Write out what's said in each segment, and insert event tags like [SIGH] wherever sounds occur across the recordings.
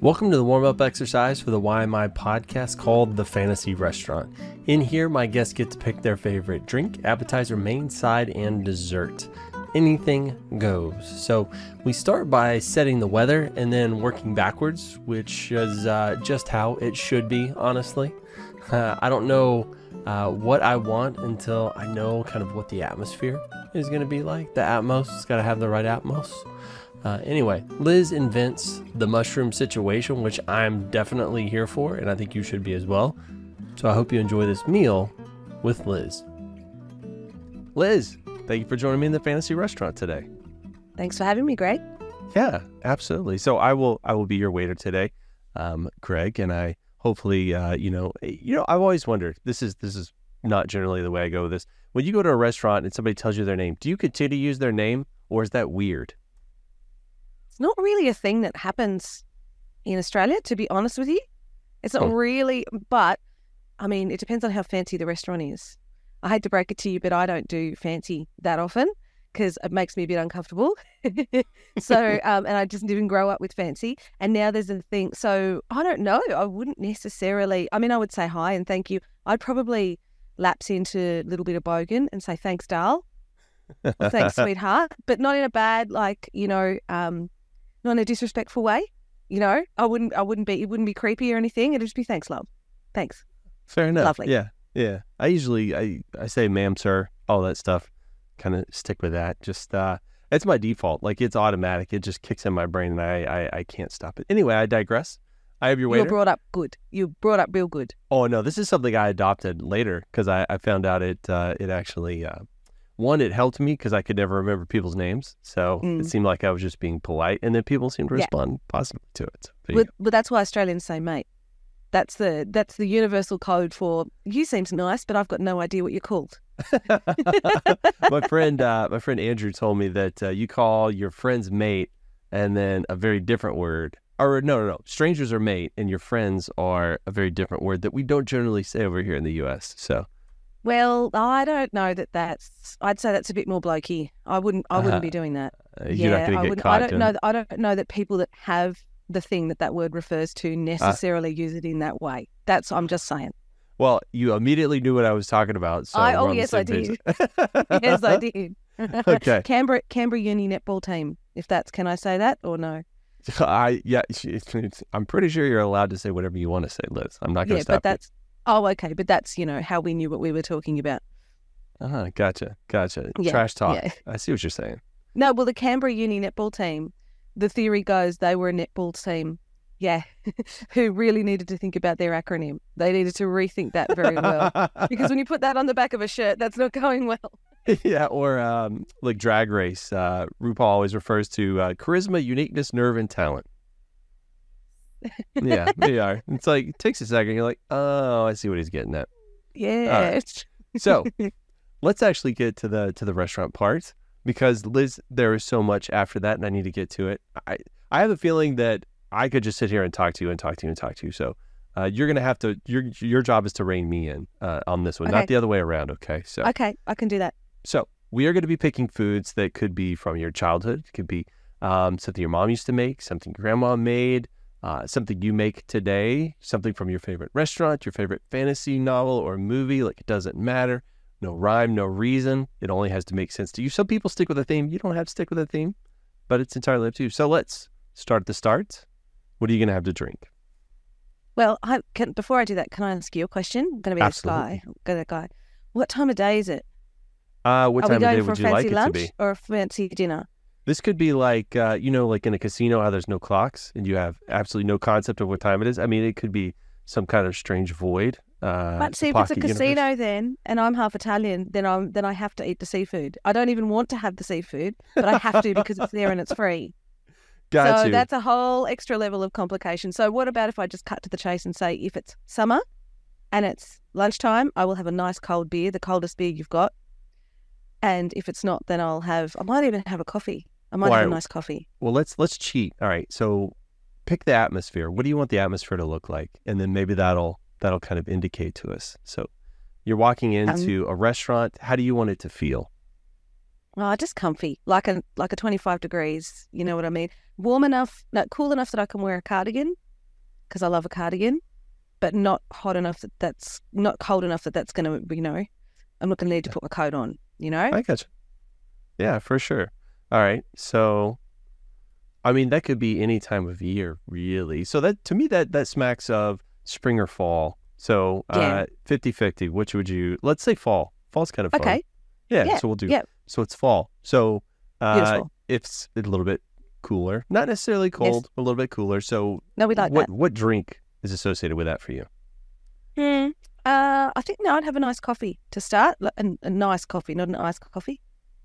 Welcome to the warm up exercise for the Am podcast called The Fantasy Restaurant. In here, my guests get to pick their favorite drink, appetizer, main side, and dessert. Anything goes. So we start by setting the weather and then working backwards, which is uh, just how it should be, honestly. Uh, I don't know uh, what I want until I know kind of what the atmosphere is going to be like. The Atmos, it's got to have the right Atmos. Uh, anyway, Liz invents the mushroom situation, which I'm definitely here for, and I think you should be as well. So I hope you enjoy this meal with Liz. Liz, thank you for joining me in the fantasy restaurant today. Thanks for having me, Greg. Yeah, absolutely. So I will I will be your waiter today, um, Greg, and I hopefully uh, you know you know I've always wondered this is this is not generally the way I go with this. When you go to a restaurant and somebody tells you their name, do you continue to use their name or is that weird? It's not really a thing that happens in Australia, to be honest with you. It's not Oh. really, but I mean, it depends on how fancy the restaurant is. I hate to break it to you, but I don't do fancy that often because it makes me a bit uncomfortable. [LAUGHS] so, [LAUGHS] um, and I just didn't grow up with fancy. And now there's a thing. So I don't know. I wouldn't necessarily, I mean, I would say hi and thank you. I'd probably lapse into a little bit of bogan and say thanks, Dal. Thanks, [LAUGHS] sweetheart, but not in a bad, like you know, um, not in a disrespectful way. You know, I wouldn't, I wouldn't be, it wouldn't be creepy or anything. It'd just be thanks, love, thanks. Fair enough. Lovely. Yeah, yeah. I usually I I say ma'am, sir, all that stuff. Kind of stick with that. Just uh, it's my default. Like it's automatic. It just kicks in my brain, and I I, I can't stop it. Anyway, I digress. I have your way. You were brought up good. You brought up real good. Oh no, this is something I adopted later because I, I found out it uh, it actually uh, one it helped me because I could never remember people's names, so Mm. it seemed like I was just being polite, and then people seemed to Yeah. respond positively to it. So But, but that's why Australians say mate. That's the that's the universal code for you. Seems nice, but I've got no idea what you're called. [LAUGHS] my friend uh, my friend Andrew told me that uh, you call your friends mate and then a very different word. Or no, no, no. Strangers are mate, and your friends are a very different word that we don't generally say over here in the U.S. So Well, I don't know that that's. I'd say that's a bit more blokey. I wouldn't. I wouldn't be doing that. uh, you're not yeah, going I to get wouldn't. caught. I don't doing know. That, I don't know that people that have the thing that that word refers to necessarily use it in that way. That's. I'm just saying. Well, you immediately knew what I was talking about. So I- oh, on the yes, I page. [LAUGHS] yes, I did. [LAUGHS] Okay. Canberra Canberra Uni netball team. If that's, can I say that or no? [LAUGHS] I yeah, it's- it's- I'm pretty sure you're allowed to say whatever you want to say, Liz. I'm not going to Yeah, stop but that's. Oh, okay. But that's you know how we knew what we were talking about. you. Uh-huh, gotcha, gotcha. Yeah, Trash talk. yeah. I see what you're saying. No, well, the Canberra Uni netball team. The theory goes they were a netball team. Yeah, [LAUGHS] who really needed to think about their acronym. They needed to rethink that very well. because when you put that on the back of a shirt, that's not [LAUGHS] going well. [LAUGHS] yeah, or um, like Drag Race. Uh, RuPaul always refers to uh, charisma, uniqueness, nerve, and talent. Yeah, [LAUGHS] they are. It's like it takes a second. You're like, oh, I see what he's getting at. Yeah. So [LAUGHS] let's actually get to the to the restaurant part because Liz, there is so much after that, and I need to get to it. I I have a feeling that I could just sit here and talk to you and talk to you and talk to you. So uh, you're gonna have to your your job is to rein me in uh, on this one, not the other way around. Okay, so okay, I can do that. so we are going to be picking foods that could be from your childhood. It could be um, something your mom used to make, something grandma made, uh, something you make today, something from your favorite restaurant, your favorite fantasy novel or movie. Like it doesn't matter. No rhyme, no reason. It only has to make sense to you. Some people stick with a theme. You don't have to stick with a theme, but it's entirely up to you. So let's start at the start. What are you going to have to drink? Well, I can, before I do that, can I ask you a question? I'm going to be Absolutely. this guy. Go that guy. What time of day is it? Uh, what Are time we of day going for a would you like fancy it to lunch be? or a fancy dinner? This could be like, uh, you know, like in a casino, how there's no clocks and you have absolutely no concept of what time it is. I mean, it could be some kind of strange void. Uh, But see, if it's a universe. casino, then and I'm half Italian, then I'm then I have to eat the seafood. I don't even want to have the seafood, but I have to because it's there and it's free. [LAUGHS] Got so you. that's a whole extra level of complication. So what about if I just cut to the chase and say, if it's summer and it's lunchtime, I will have a nice cold beer, the coldest beer you've got. And if it's not, then I'll have. I might even have a coffee. I might have a nice coffee. Well, let's let's cheat. All right. So pick the atmosphere. What do you want the atmosphere to look like? And then maybe that'll that'll kind of indicate to us. So you're walking Um, into a restaurant. How do you want it to feel? Oh, just comfy, like a like a 25 degrees. You know what I mean? Warm enough, not cool enough that I can wear a cardigan, because I love a cardigan, but not hot enough that that's not cold enough that that's going to, you know, I'm not going to need to put my coat on, you know? I gotcha. Yeah, for sure. All right. So, I mean, that could be any time of year, really. So that to me, that that smacks of spring or fall. So, Yeah. uh, 50-50, Which would you? Let's say fall. Fall's kind of fun. Okay. Yeah. Yeah, So we'll do. yeah. So it's fall. So, uh, it's a little bit cooler, not necessarily cold, but a little bit cooler. So, No, we like what what drink is associated with that for you? that. Hmm. Uh, I think no, I'd have a nice coffee to start. like, A, a nice coffee, not an iced coffee.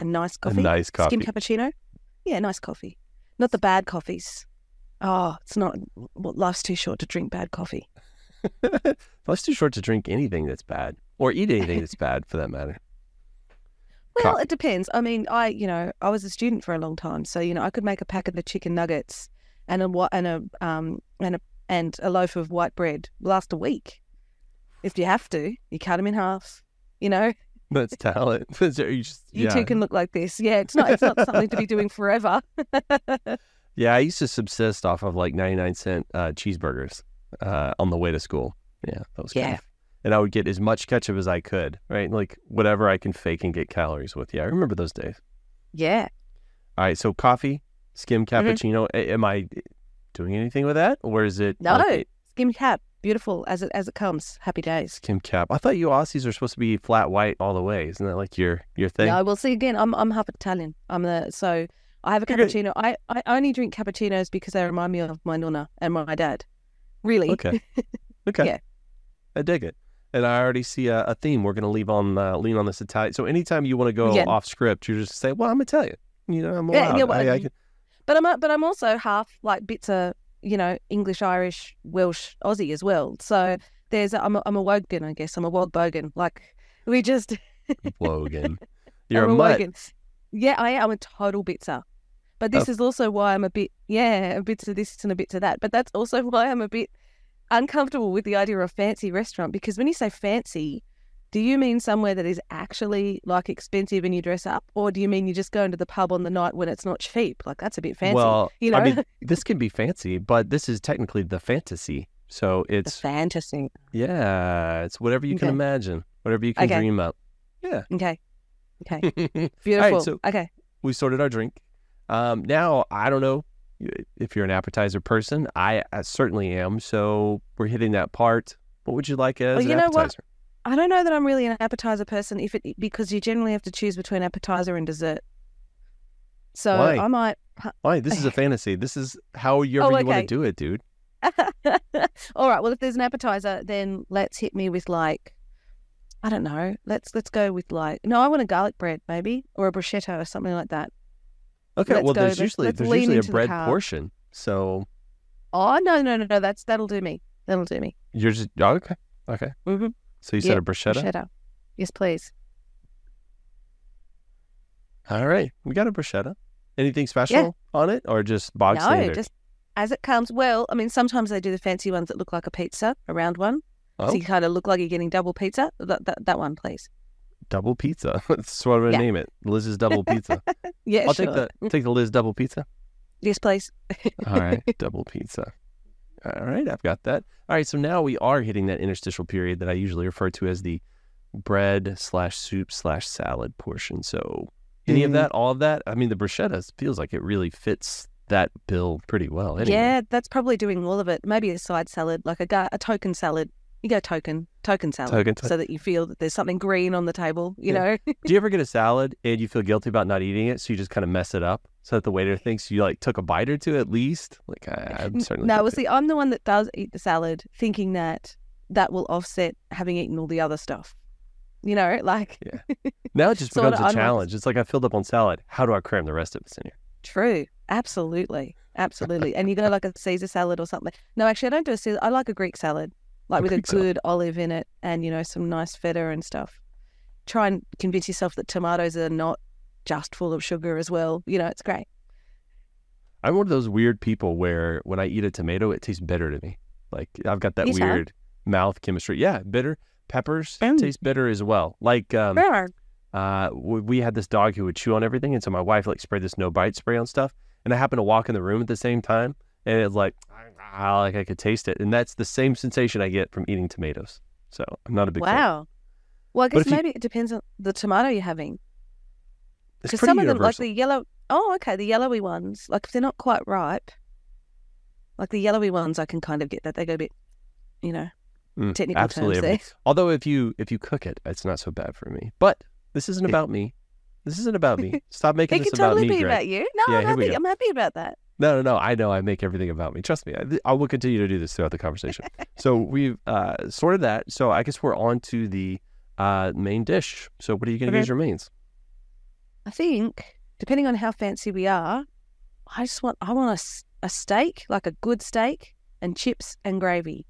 A nice coffee. A nice coffee. Skim cappuccino. Yeah, nice coffee. Not the bad coffees. Oh, it's not. Well, life's too short to drink bad coffee. [LAUGHS] Life's too short to drink anything that's bad or eat anything that's bad, for that matter. [LAUGHS] Well, Coffee. it depends. I mean, I you know I was a student for a long time, so you know I could make a pack of the chicken nuggets and a and a um and a and a loaf of white bread last a week. If you have to, you cut them in half. You know, [LAUGHS] That's talent. [LAUGHS] you just, you yeah. two can look like this. Yeah, it's not it's not something to be doing forever. [LAUGHS] Yeah, I used to subsist off of like 99 cent uh, cheeseburgers uh, on the way to school. Yeah, that was kind Yeah. of- and I would get as much ketchup as I could, right? Like whatever I can fake and get calories with. Yeah, I remember those days. yeah. All right, so coffee, skim Mm-hmm. cappuccino. A- Am I doing anything with that, or is it No, like skim cap, beautiful as it as it comes. Happy days. Kim cap? I thought you Aussies are supposed to be flat white all the way. Isn't that like your your thing? No, well, see again, I'm I'm half Italian. I'm the so I have a You're good. cappuccino. I, I only drink cappuccinos because they remind me of my nonna and my dad. Really? Okay. [LAUGHS] Okay. Yeah. I dig it. And I already see a, a theme. We're going to leave on uh, lean on this Italian. So anytime you want to go Yeah. off script, you just say, "Well, I'm Italian." You know, I'm Yeah, allowed. yeah, well, I, I can, But I'm a- but I'm also half like bits of you know English, Irish, Welsh, Aussie as well. So mm. there's a, I'm a, I'm a Wogan, I guess. I'm a Wog Bogan. Like [LAUGHS] we just Wogan. [LAUGHS] You're I'm a mutt. Wogan. Yeah, I am a total bitzer. But this Oh. is also why I'm a bit yeah a bit to this and a bit to that. But that's also [LAUGHS] why I'm a bit uncomfortable with the idea of fancy restaurant because when you say fancy. Do you mean somewhere that is actually like expensive and you dress up, or do you mean you just go into the pub on the night when it's not cheap? Like that's a bit fancy. Well, you know, I mean, [LAUGHS] this can be fancy, but this is technically the fantasy. So it's the fantasy. yeah, it's whatever you can imagine, whatever you can Okay. dream up. Yeah. Okay, okay, [LAUGHS] beautiful. right, so okay, we sorted our drink. Um, now I don't know if you're an appetizer person. I, I certainly am. So we're hitting that part. What would you like as Well, an you know what? I don't know that I'm really an appetizer person if it because you generally have to choose between appetizer and dessert. So Why? I might. Why? This is a [LAUGHS] fantasy. This is how you Oh, ever you want to do it, dude. [LAUGHS] All right. Well, if there's an appetizer, then let's hit me with like, I don't know. Let's let's go with like. No, I want a garlic bread maybe or a bruschetta or something like that. Okay. Let's well, go. there's Let's- usually let's there's usually a bread portion. So Oh no no no no. That's that'll do me. That'll do me. you're just oh, okay. Okay. Mhm. So you said Yeah, a bruschetta. Bruschetta. Yes, please. All right, we got a bruschetta. Anything special on it, or just bog no, standard? just as it comes. Well, I mean, sometimes they do the fancy ones that look like a pizza, a round one. Oh. So you kind of look like you're getting double pizza. That, that, that one, please. double pizza. [LAUGHS] That's what I'm gonna Yeah. name it. Liz's double pizza. [LAUGHS] Yeah, I'll sure. take the take the Liz double pizza. Yes, please. [LAUGHS] All right, double pizza. All right, I've got that. All right, so now we are hitting that interstitial period that I usually refer to as the bread slash soup slash salad portion. So, any of Mm. that, all of that. I mean, the bruschetta feels like it really fits that bill pretty well. Anyway. Yeah, that's probably doing all of it. Maybe a side salad, like a, a token salad. You go token, token salad, Token so that you feel that there's something green on the table. You Yeah. know, Do you ever get a [LAUGHS] salad and you feel guilty about not eating it, so you just kind of mess it up, so that the waiter thinks you like took a bite or two at least? Like I, I'm certainly no. Well, see, I'm the one that does eat the salad, thinking that that will offset having eaten all the other stuff. You know, like yeah. [LAUGHS] now it just becomes a I- I'm like- challenge. It's like I filled up on salad. How do I cram the rest of this in here? True. Absolutely. Absolutely. and you go like a Caesar salad or something. No, actually, I don't do a Caesar. I like a Greek salad, like with a good olive in it and, you know, some nice feta and stuff. Try and convince yourself that tomatoes are not just full of sugar as well. You know, it's great. I'm one of those weird people where when I eat a tomato, it tastes bitter to me. Like I've got that You weird mouth chemistry. Yeah, bitter. Peppers Mm. taste bitter as well. Like um, uh, we, we had this dog who would chew on everything, and so my wife like sprayed this no bite spray on stuff, and I happened to walk in the room at the same time, and it's like, ah, like I could taste it, and that's the same sensation I get from eating tomatoes. So I'm not a big fan. Wow. Well, I guess if you- maybe it depends on the tomato you're having. Because some of them, like the yellow, oh, okay, the yellowy ones, like if they're not quite ripe, like the yellowy ones, I can kind of get that. They go a bit, you know, Mm, technical absolutely terms everything. Although if you if you cook it, it's not so bad for me. But this isn't [LAUGHS] about me. This isn't about me. Stop making It this about totally me, be Greg. about you. No, Yeah, I'm happy. I'm happy about that. No, no, no. I know I make everything about me. Trust me. I, I will continue to do this throughout the conversation. [LAUGHS] so we've uh, sorted that. So I guess we're on to the uh, main dish. So what are you going to Okay. use your mains? I think, depending on how fancy we are, I just want I want a steak, like a good steak, and chips and gravy.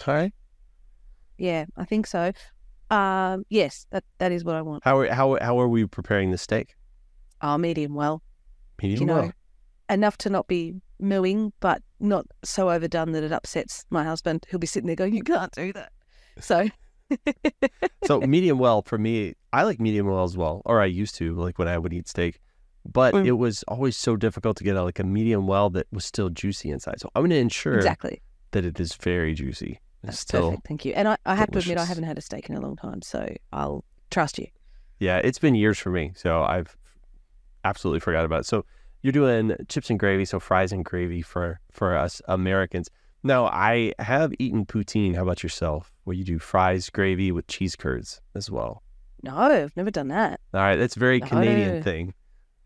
Okay. Yeah, I think so. Um, yes, that that is what I want. How are, how how are we preparing the steak? Oh, medium well, Medium you know, well. enough to not be mooing, but not so overdone that it upsets my husband. He'll be sitting there going, "You can't do that." So, [LAUGHS] so [LAUGHS] medium well for me, I like medium well as well, or I used to like when I would eat steak. But Mm. it was always so difficult to get a, like a medium well that was still juicy inside. So I'm going to ensure exactly. that it is very juicy. That's still perfect. Thank you. And I, I have to admit, I haven't had a steak in a long time, so I'll trust you. Yeah, it's been years for me, so I've absolutely forgot about it. So you're doing chips and gravy, so fries and gravy for for us Americans. Now I have eaten poutine. How about yourself? Where you do fries, gravy with cheese curds as well. No, I've never done that. All right, that's a very Canadian thing,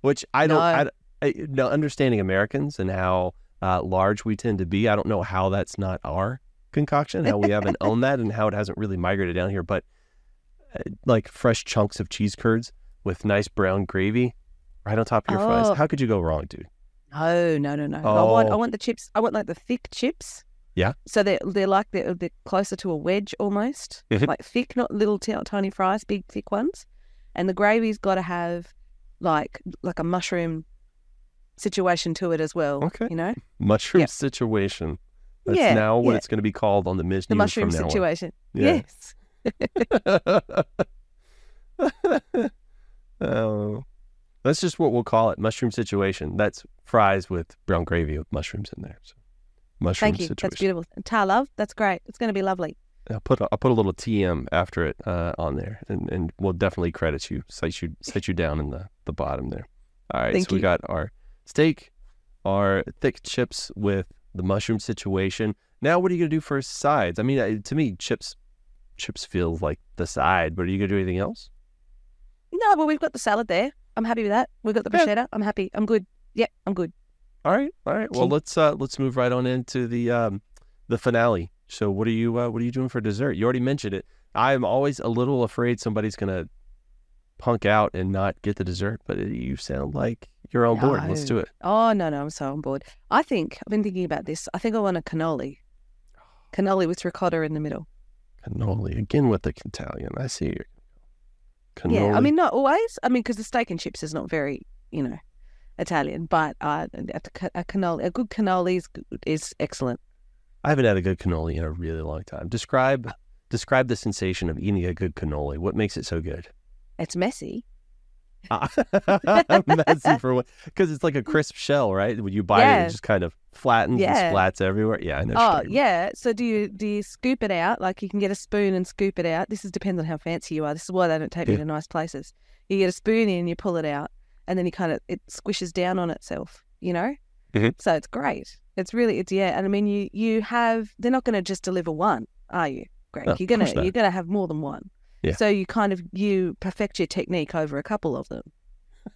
which I don't. No. I, I, now understanding Americans and how uh, large we tend to be, I don't know how that's not our concoction. How we haven't owned that, and how it hasn't really migrated down here. But uh, like fresh chunks of cheese curds with nice brown gravy right on top of your fries. Oh. How could you go wrong, dude? No, no, no, no. I want I Oh. want the chips. I want like the thick chips. Yeah. So they're they're like they're, closer to a wedge almost, Mhm. like thick, not little t- tiny fries, big thick ones. And the gravy's got to have like like a mushroom situation to it as well. Okay. You know, Mushroom Yep. situation. That's Yeah, now what yeah. it's going to be called on the menu the mushroom from now on. situation. Yeah. Yes. [LAUGHS] oh, that's just what we'll call it. Mushroom situation. That's fries with brown gravy with mushrooms in there. So, mushroom Thank you. situation. That's beautiful. And tar love. That's great. It's going to be lovely. I'll put a, I'll put a little TM after it uh, on there, and, and we'll definitely credit you, cite you, cite you down in the, the bottom there. All right, Thank so we got our steak, our thick chips with the mushroom situation. Now, what are you gonna do for sides? I mean, to me, chips chips feels like the side, but are you gonna do anything else? No, well we've got the salad there. I'm happy with that. We've got the Yeah. bruschetta. I'm happy. I'm good. Yep, I'm good. All right, all right. Well, let's uh, let's move right on into the um, the finale. So, what are you uh, what are you doing for dessert? You already mentioned it. I'm always a little afraid somebody's gonna punk out and not get the dessert, but you sound like you're on board. Let's do it. Oh no, no, I'm so on board. I think I've been thinking about this. I think I want a cannoli. [SIGHS] Cannoli with ricotta in the middle. Cannoli again with the Italian. I see you. Cannoli. Yeah, I mean not always. I mean because the steak and chips is not very, you know, Italian, but uh, a, a cannoli, a good cannoli is, is excellent. I haven't had a good cannoli in a really long time. Describe describe the sensation of eating a good cannoli. What makes it so good? It's messy. [LAUGHS] Messy for what? Because it's like a crisp shell, right? When you bite it, Yeah. it just kind of flattens Yeah. and splats everywhere. Yeah, I know. Oh you're talking about. yeah. So do you do you scoop it out? Like you can get a spoon and scoop it out. This is depends on how fancy you are. This is why they don't take Yeah. to nice places. You get a spoon in, you pull it out, and then you kind of it squishes down on itself. You know. Mhm. So it's great. It's really it's yeah. And I mean you you have they're not going to just deliver one, are you, Greg? No, you're gonna you're gonna have more than one. Yeah. So you kind of you perfect your technique over a couple of them.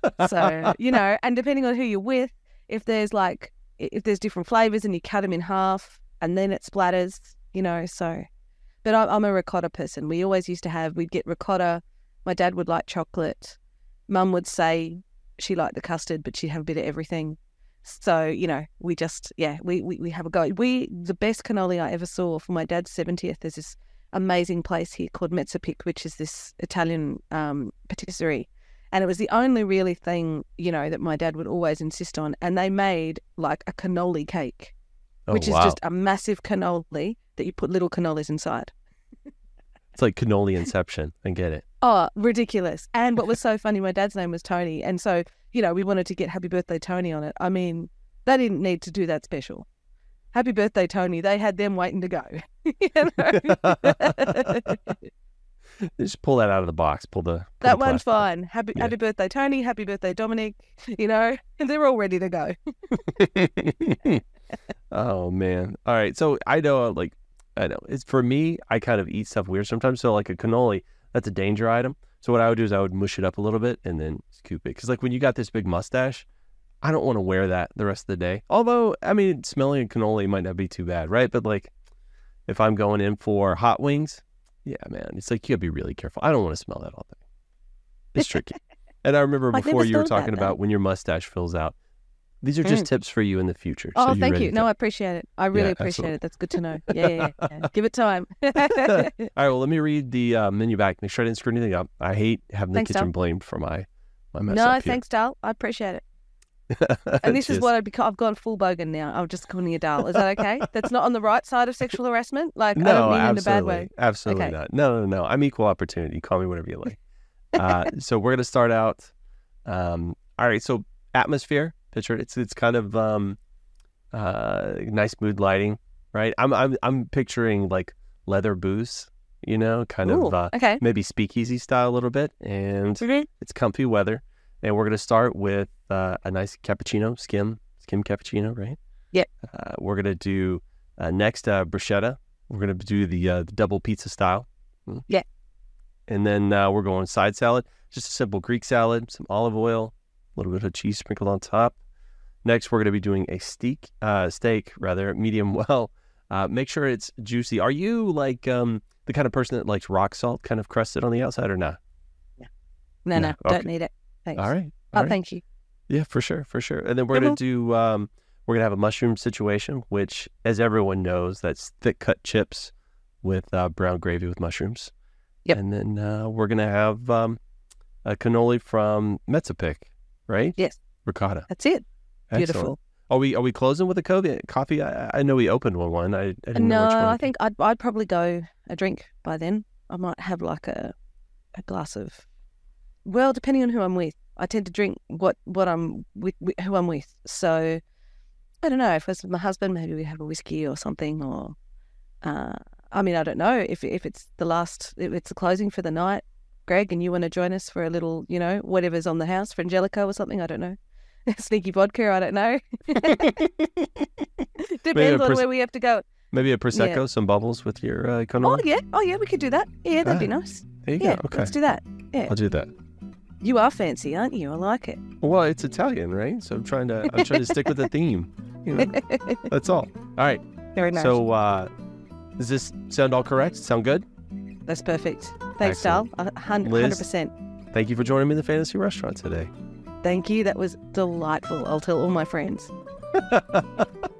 [LAUGHS] So you know, and depending on who you're with, if there's like if there's different flavors and you cut them in half and then it splatters, you know. So, but I'm, I'm a ricotta person. We always used to have we'd get ricotta. My dad would like chocolate. Mum would say she liked the custard, but she'd have a bit of everything. So you know, we just yeah, we we, we have a go. We the best cannoli I ever saw for my dad's seventieth. There's this amazing place here called Mezzapic, which is this Italian um, patisserie. And it was the only really thing, you know, that my dad would always insist on. And they made like a cannoli cake, Oh, which is just a massive cannoli that you put little cannolis inside. it's like cannoli inception. I get it. Oh, ridiculous. And what was so funny, my dad's name was Tony. And so, you know, we wanted to get happy birthday Tony on it. I mean, They didn't need to do that special. Happy birthday, Tony. They had them waiting to go. [LAUGHS] You know? [LAUGHS] Just pull that out of the box. Pull the pull that the one's plastic out. fine. Happy Yeah. happy birthday, Tony. Happy birthday, Dominic. [LAUGHS] You know, they're all ready to go. oh man. All right. So I know uh, like I know it's for me, I kind of eat stuff weird sometimes. So like a cannoli, that's a danger item. So what I would do is I would mush it up a little bit and then scoop it. Cause like when you got this big mustache, I don't want to wear that the rest of the day. Although, I mean, smelling a cannoli might not be too bad, right? But like if I'm going in for hot wings, yeah, man, it's like you gotta be really careful. I don't want to smell that all day. It's tricky. [LAUGHS] and I remember before you were talking that. about when your mustache fills out. These are just tips for you in the future. Oh, you're thank you. No. I appreciate it. I really Yeah, appreciate absolutely. it. That's good to know. [LAUGHS] Yeah, yeah, yeah. Give it time. [LAUGHS] All right, well, let me read the uh, menu back. Make sure I didn't screw anything up. I hate having the Thanks, kitchen Dom. blamed for my my mess no, up here. thanks, Dal. I appreciate it. [LAUGHS] And this is what I've become. I've gone full bogan now. I'm just calling you Dal. Is that okay? That's not on the right side of sexual harassment. Like I don't mean in a bad way. absolutely Okay. not. No, no, no. I'm equal opportunity. Call me whatever you like. uh, [LAUGHS] so we're gonna start out. Um, all right. So atmosphere picture. It's it's kind of um, uh, nice mood lighting, right? I'm I'm I'm picturing like leather booths, you know, kind Ooh, of uh, okay. maybe speakeasy style a little bit, and Mhm. it's comfy weather. And we're gonna start with uh, a nice cappuccino, skim skim cappuccino, right? Yep. Uh, we're gonna do uh, next uh, bruschetta. We're gonna do the uh, the double pizza style. Mm. Yeah. And then uh, we're going side salad, just a simple Greek salad, some olive oil, a little bit of cheese sprinkled on top. Next, we're going to be doing a steak, uh, steak rather, medium [LAUGHS] well. Uh, make sure it's juicy. Are you like um, the kind of person that likes rock salt, kind of crusted on the outside, or not? No, No, no, okay. don't need it. Thanks. All right. Oh, all right. thank you. Yeah, for sure, for sure. And then we're gonna do um, we're gonna have a mushroom situation, which, as everyone knows, that's thick cut chips with uh, brown gravy with mushrooms. Yep. And then uh, we're gonna have um, a cannoli from Mezzapic, right? Yes. Ricotta. That's it. Excellent. Beautiful. Are we are we closing with a coffee? Coffee? I, I know we opened one. One. I, I didn't No, one. I think I'd I'd probably go a drink by then. I might have like a a glass of well, depending on who I'm with. I tend to drink what what I'm with, with who I'm with. So I don't know if it's with my husband, maybe we have a whiskey or something. Or uh, I mean, I don't know if if it's the last, if it's the closing for the night, Greg, and you want to join us for a little, you know, whatever's on the house, Frangelico or something. I don't know. [LAUGHS] Sneaky vodka, I don't know. [LAUGHS] Depends on pres- where we have to go. Maybe a prosecco, some bubbles with your uh, Oh yeah, oh yeah, we could do that. Yeah, that'd be Ah, nice. There you Yeah, go. Okay, let's do that. Yeah, I'll do that. You are fancy, aren't you? I like it. Well, it's Italian, right? So I'm trying to I'm trying to stick with the [LAUGHS] theme. You know, that's all. All right. Very nice. So, uh, does this sound all correct? Sound good? That's perfect. Thanks, Dal. Excellent. A Liz? 100%. Thank you for joining me in the fantasy restaurant today. Thank you. That was delightful. I'll tell all my friends. [LAUGHS]